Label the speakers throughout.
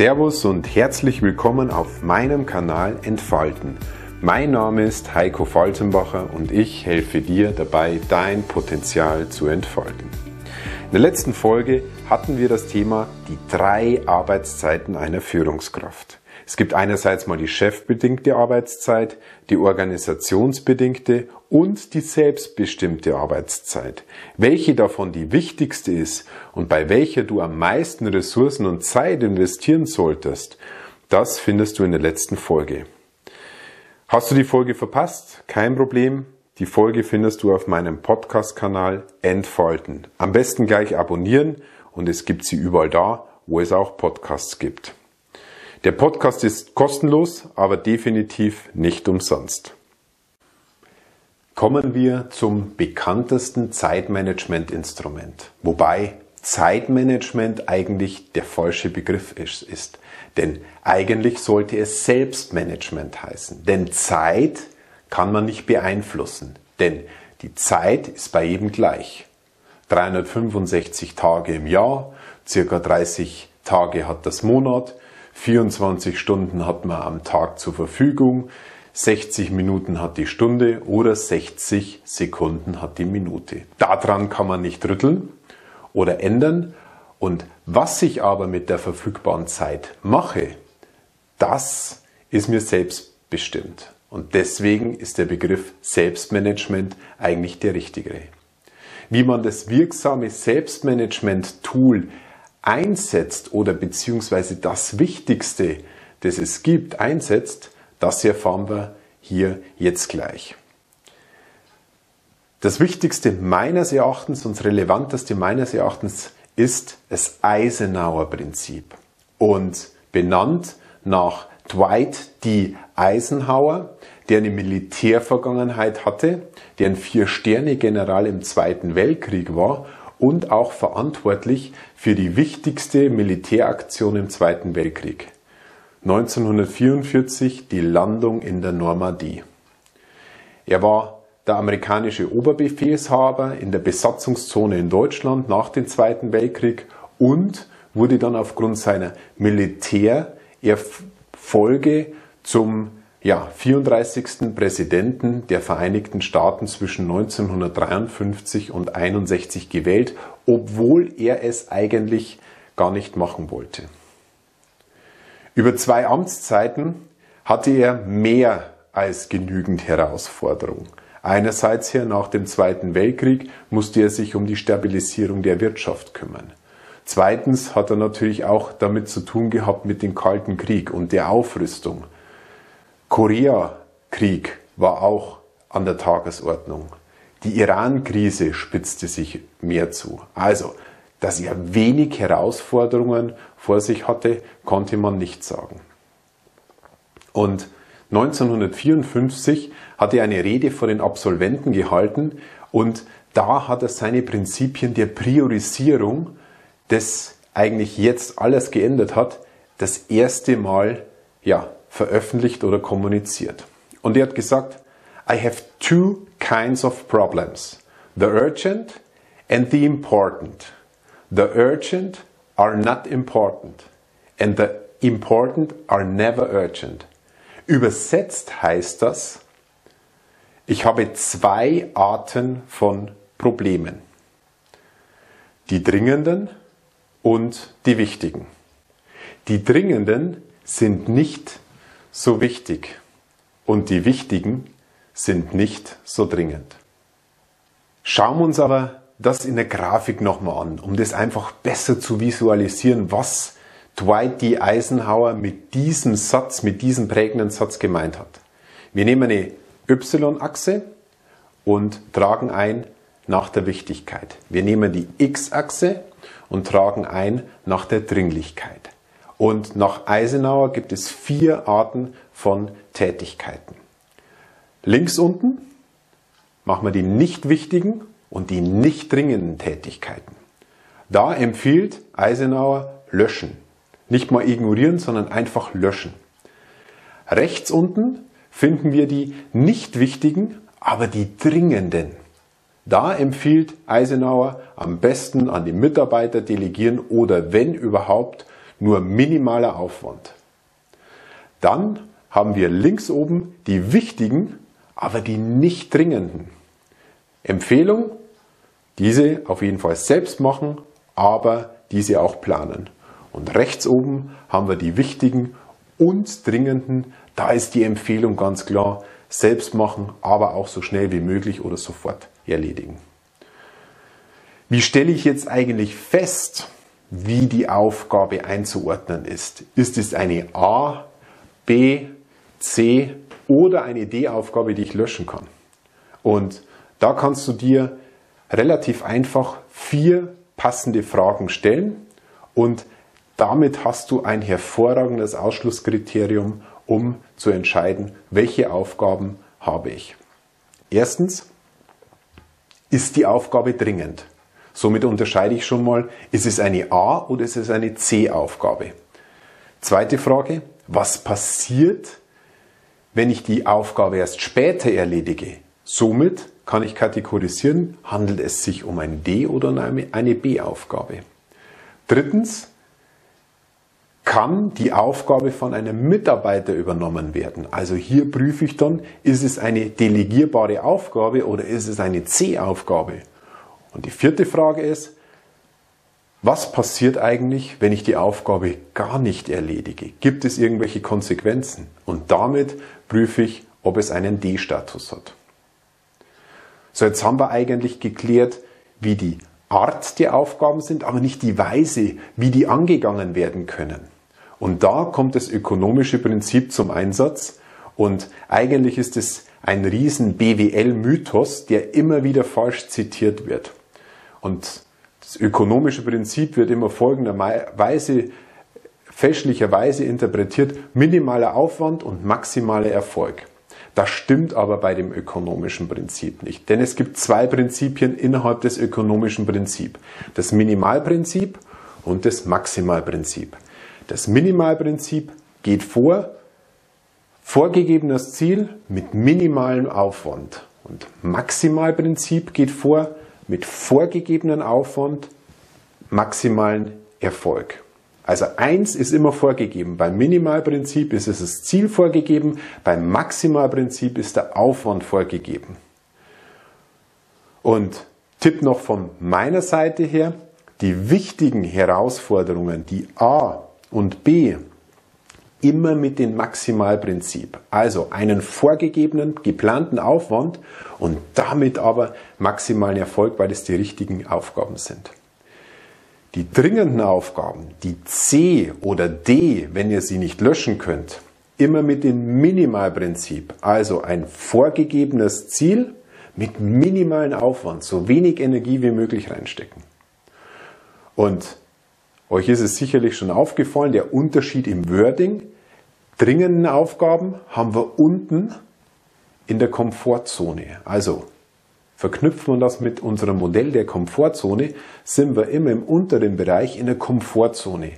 Speaker 1: Servus und herzlich willkommen auf meinem Kanal Entfalten. Mein Name ist Heiko Faltenbacher und ich helfe dir dabei, dein Potenzial zu entfalten. In der letzten Folge hatten wir das Thema die drei Arbeitszeiten einer Führungskraft. Es gibt einerseits mal die chefbedingte Arbeitszeit, die organisationsbedingte und die selbstbestimmte Arbeitszeit. Welche davon die wichtigste ist und bei welcher du am meisten Ressourcen und Zeit investieren solltest, das findest du in der letzten Folge. Hast du die Folge verpasst? Kein Problem. Die Folge findest du auf meinem Podcast-Kanal Entfalten. Am besten gleich abonnieren und es gibt sie überall da, wo es auch Podcasts gibt. Der Podcast ist kostenlos, aber definitiv nicht umsonst. Kommen wir zum bekanntesten Zeitmanagement-Instrument, wobei Zeitmanagement eigentlich der falsche Begriff ist, ist. Denn eigentlich sollte es Selbstmanagement heißen. Denn Zeit kann man nicht beeinflussen. Denn die Zeit ist bei jedem gleich. 365 Tage im Jahr, circa 30 Tage hat das Monat, 24 Stunden hat man am Tag zur Verfügung, 60 Minuten hat die Stunde oder 60 Sekunden hat die Minute. Daran kann man nicht rütteln oder ändern. Und was ich aber mit der verfügbaren Zeit mache, das ist mir selbst bestimmt. Und deswegen ist der Begriff Selbstmanagement eigentlich der richtigere. Wie man das wirksame Selbstmanagement-Tool einsetzt oder beziehungsweise das Wichtigste, das es gibt, einsetzt, das erfahren wir hier jetzt gleich. Das Wichtigste meines Erachtens und das Relevanteste meines Erachtens ist das Eisenhower Prinzip und benannt nach Dwight D. Eisenhower, der eine Militärvergangenheit hatte, der ein Vier-Sterne-General im Zweiten Weltkrieg war und auch verantwortlich für die wichtigste Militäraktion im Zweiten Weltkrieg. 1944 die Landung in der Normandie. Er war der amerikanische Oberbefehlshaber in der Besatzungszone in Deutschland nach dem Zweiten Weltkrieg und wurde dann aufgrund seiner Militärerfolge zum ja, 34. Präsidenten der Vereinigten Staaten zwischen 1953 und 61 gewählt, obwohl er es eigentlich gar nicht machen wollte. Über zwei Amtszeiten hatte er mehr als genügend Herausforderungen. Einerseits her nach dem Zweiten Weltkrieg musste er sich um die Stabilisierung der Wirtschaft kümmern. Zweitens hat er natürlich auch damit zu tun gehabt mit dem Kalten Krieg und der Aufrüstung. Koreakrieg war auch an der Tagesordnung. Die Iran-Krise spitzte sich mehr zu. Also, dass er wenig Herausforderungen vor sich hatte, konnte man nicht sagen. Und 1954 hat er eine Rede vor den Absolventen gehalten und da hat er seine Prinzipien der Priorisierung, das eigentlich jetzt alles geändert hat, das erste Mal ja, veröffentlicht oder kommuniziert. Und er hat gesagt, I have two kinds of problems, the urgent and the important. The urgent are not important and the important are never urgent. Übersetzt heißt das, ich habe zwei Arten von Problemen. Die dringenden und die wichtigen. Die dringenden sind nicht so wichtig und die wichtigen sind nicht so dringend. Schauen wir uns aber das in der Grafik nochmal an, um das einfach besser zu visualisieren, was Dwight D. Eisenhower mit diesem Satz, mit diesem prägenden Satz gemeint hat. Wir nehmen eine Y-Achse und tragen ein nach der Wichtigkeit. Wir nehmen die X-Achse und tragen ein nach der Dringlichkeit. Und nach Eisenhower gibt es vier Arten von Tätigkeiten. Links unten machen wir die nicht wichtigen und die nicht dringenden Tätigkeiten. Da empfiehlt Eisenhower löschen. Nicht mal ignorieren, sondern einfach löschen. Rechts unten finden wir die nicht wichtigen, aber die dringenden. Da empfiehlt Eisenhower am besten an die Mitarbeiter delegieren oder wenn überhaupt nur minimaler Aufwand. Dann haben wir links oben die wichtigen, aber die nicht dringenden. Empfehlung, diese auf jeden Fall selbst machen, aber diese auch planen. Und rechts oben haben wir die wichtigen und dringenden. Da ist die Empfehlung ganz klar, selbst machen, aber auch so schnell wie möglich oder sofort erledigen. Wie stelle ich jetzt eigentlich fest, wie die Aufgabe einzuordnen ist? Ist es eine A, B, C oder eine D-Aufgabe, die ich löschen kann? Und da kannst du dir relativ einfach vier passende Fragen stellen und damit hast du ein hervorragendes Ausschlusskriterium, um zu entscheiden, welche Aufgaben habe ich. Erstens, ist die Aufgabe dringend? Somit unterscheide ich schon mal, ist es eine A oder ist es eine C-Aufgabe? Zweite Frage, was passiert, wenn ich die Aufgabe erst später erledige? Somit kann ich kategorisieren, handelt es sich um eine D- oder eine B-Aufgabe. Drittens, kann die Aufgabe von einem Mitarbeiter übernommen werden. Also hier prüfe ich dann, ist es eine delegierbare Aufgabe oder ist es eine C-Aufgabe? Und die vierte Frage ist, was passiert eigentlich, wenn ich die Aufgabe gar nicht erledige? Gibt es irgendwelche Konsequenzen? Und damit prüfe ich, ob es einen D-Status hat. So, jetzt haben wir eigentlich geklärt, wie die Art der Aufgaben sind, aber nicht die Weise, wie die angegangen werden können. Und da kommt das ökonomische Prinzip zum Einsatz. Und eigentlich ist es ein riesen BWL-Mythos, der immer wieder falsch zitiert wird. Und das ökonomische Prinzip wird immer folgenderweise, fälschlicherweise interpretiert, minimaler Aufwand und maximaler Erfolg. Das stimmt aber bei dem ökonomischen Prinzip nicht. Denn es gibt zwei Prinzipien innerhalb des ökonomischen Prinzips. Das Minimalprinzip und das Maximalprinzip. Das Minimalprinzip geht vor, vorgegebenes Ziel mit minimalem Aufwand. Und Maximalprinzip geht vor, mit vorgegebenen Aufwand maximalen Erfolg. Also eins ist immer vorgegeben. Beim Minimalprinzip ist es das Ziel vorgegeben, beim Maximalprinzip ist der Aufwand vorgegeben. Und Tipp noch von meiner Seite her, die wichtigen Herausforderungen, die A und B, immer mit dem Maximalprinzip. Also einen vorgegebenen, geplanten Aufwand und damit aber maximalen Erfolg, weil es die richtigen Aufgaben sind. Die dringenden Aufgaben, die C oder D, wenn ihr sie nicht löschen könnt, immer mit dem Minimalprinzip, also ein vorgegebenes Ziel mit minimalen Aufwand, so wenig Energie wie möglich reinstecken. Und euch ist es sicherlich schon aufgefallen, der Unterschied im Wording. Dringenden Aufgaben haben wir unten in der Komfortzone. Also Verknüpfen wir das mit unserem Modell der Komfortzone, sind wir immer im unteren Bereich in der Komfortzone.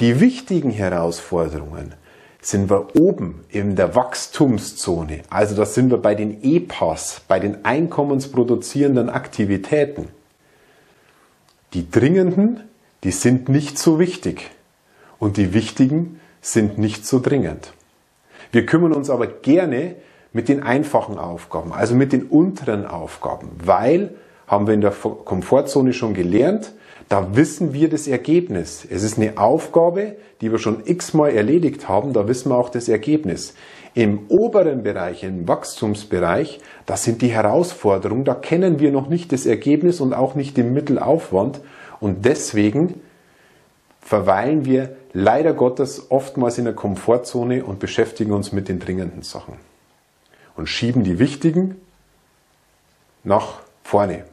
Speaker 1: Die wichtigen Herausforderungen sind wir oben in der Wachstumszone. Also da sind wir bei den EPAs, bei den einkommensproduzierenden Aktivitäten. Die dringenden, die sind nicht so wichtig. Und die wichtigen sind nicht so dringend. Wir kümmern uns aber gerne mit den einfachen Aufgaben, also mit den unteren Aufgaben, weil, haben wir in der Komfortzone schon gelernt, da wissen wir das Ergebnis. Es ist eine Aufgabe, die wir schon x-mal erledigt haben, da wissen wir auch das Ergebnis. Im oberen Bereich, im Wachstumsbereich, da sind die Herausforderungen, da kennen wir noch nicht das Ergebnis und auch nicht den Mittelaufwand und deswegen verweilen wir leider Gottes oftmals in der Komfortzone und beschäftigen uns mit den dringenden Sachen und schieben die wichtigen nach vorne.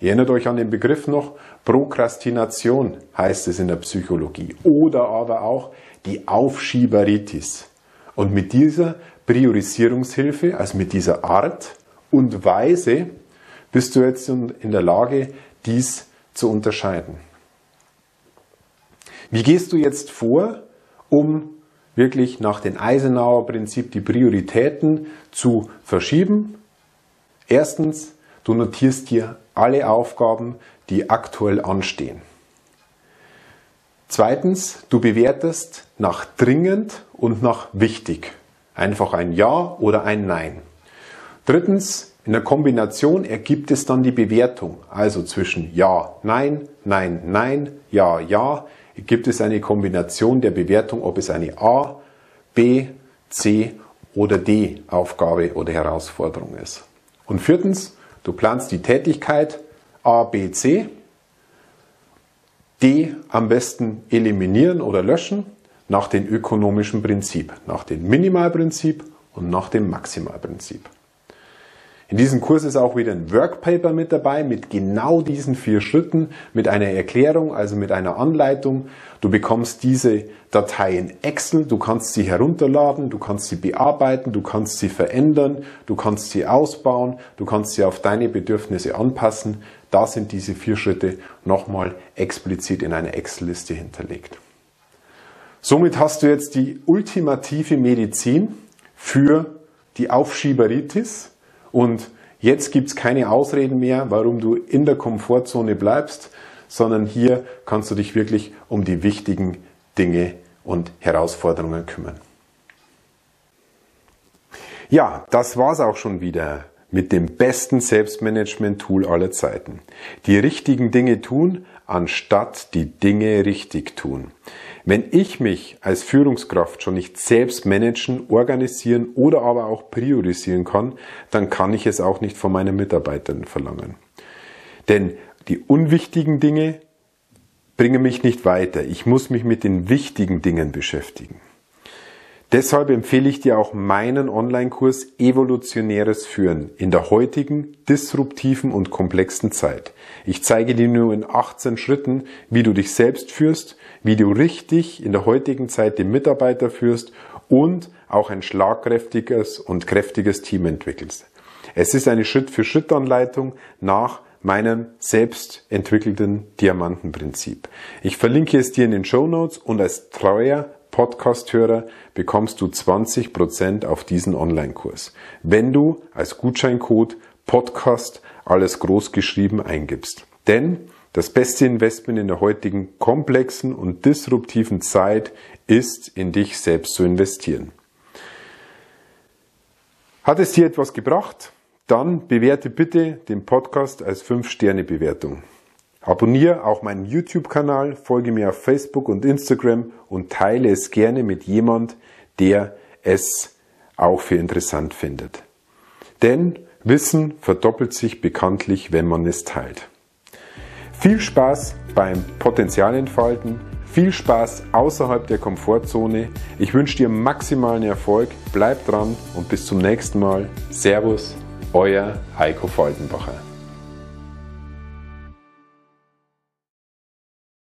Speaker 1: Ihr erinnert euch an den Begriff noch, Prokrastination heißt es in der Psychologie oder aber auch die Aufschieberitis. Und mit dieser Priorisierungshilfe, also mit dieser Art und Weise, bist du jetzt in der Lage, dies zu unterscheiden. Wie gehst du jetzt vor, um wirklich nach dem Eisenhower Prinzip die Prioritäten zu verschieben. Erstens, du notierst dir alle Aufgaben, die aktuell anstehen. Zweitens, du bewertest nach dringend und nach wichtig. Einfach ein Ja oder ein Nein. Drittens, in der Kombination ergibt es dann die Bewertung. Also zwischen Ja, Nein, Nein, Nein, Ja, Ja gibt es eine Kombination der Bewertung, ob es eine A, B, C oder D Aufgabe oder Herausforderung ist. Und viertens, du planst die Tätigkeit A, B, C, D am besten eliminieren oder löschen nach dem ökonomischen Prinzip, nach dem Minimalprinzip und nach dem Maximalprinzip. In diesem Kurs ist auch wieder ein Workpaper mit dabei, mit genau diesen vier Schritten, mit einer Erklärung, also mit einer Anleitung. Du bekommst diese Datei in Excel, du kannst sie herunterladen, du kannst sie bearbeiten, du kannst sie verändern, du kannst sie ausbauen, du kannst sie auf deine Bedürfnisse anpassen. Da sind diese vier Schritte nochmal explizit in einer Excel-Liste hinterlegt. Somit hast du jetzt die ultimative Medizin für die Aufschieberitis und jetzt gibt es keine Ausreden mehr, warum du in der Komfortzone bleibst, sondern hier kannst du dich wirklich um die wichtigen Dinge und Herausforderungen kümmern. Ja, das war's auch schon wieder mit dem besten Selbstmanagement-Tool aller Zeiten. Die richtigen Dinge tun, anstatt die Dinge richtig tun. Wenn ich mich als Führungskraft schon nicht selbst managen, organisieren oder aber auch priorisieren kann, dann kann ich es auch nicht von meinen Mitarbeitern verlangen. Denn die unwichtigen Dinge bringen mich nicht weiter. Ich muss mich mit den wichtigen Dingen beschäftigen. Deshalb empfehle ich dir auch meinen Online-Kurs Evolutionäres Führen in der heutigen, disruptiven und komplexen Zeit. Ich zeige dir nur in 18 Schritten, wie du dich selbst führst, wie du richtig in der heutigen Zeit den Mitarbeiter führst und auch ein schlagkräftiges und kräftiges Team entwickelst. Es ist eine Schritt-für-Schritt-Anleitung nach meinem selbst entwickelten Diamantenprinzip. Ich verlinke es dir in den Show Notes und als treuer Podcast-Hörer bekommst du 20% auf diesen Online-Kurs, wenn du als Gutscheincode Podcast alles groß geschrieben eingibst. Denn das beste Investment in der heutigen komplexen und disruptiven Zeit ist, in dich selbst zu investieren. Hat es dir etwas gebracht? Dann bewerte bitte den Podcast als 5-Sterne-Bewertung. Abonniere auch meinen YouTube-Kanal, folge mir auf Facebook und Instagram und teile es gerne mit jemand, der es auch für interessant findet. Denn Wissen verdoppelt sich bekanntlich, wenn man es teilt. Viel Spaß beim Potenzialentfalten, viel Spaß außerhalb der Komfortzone. Ich wünsche dir maximalen Erfolg, bleib dran und bis zum nächsten Mal. Servus, euer Heiko Faltenbacher.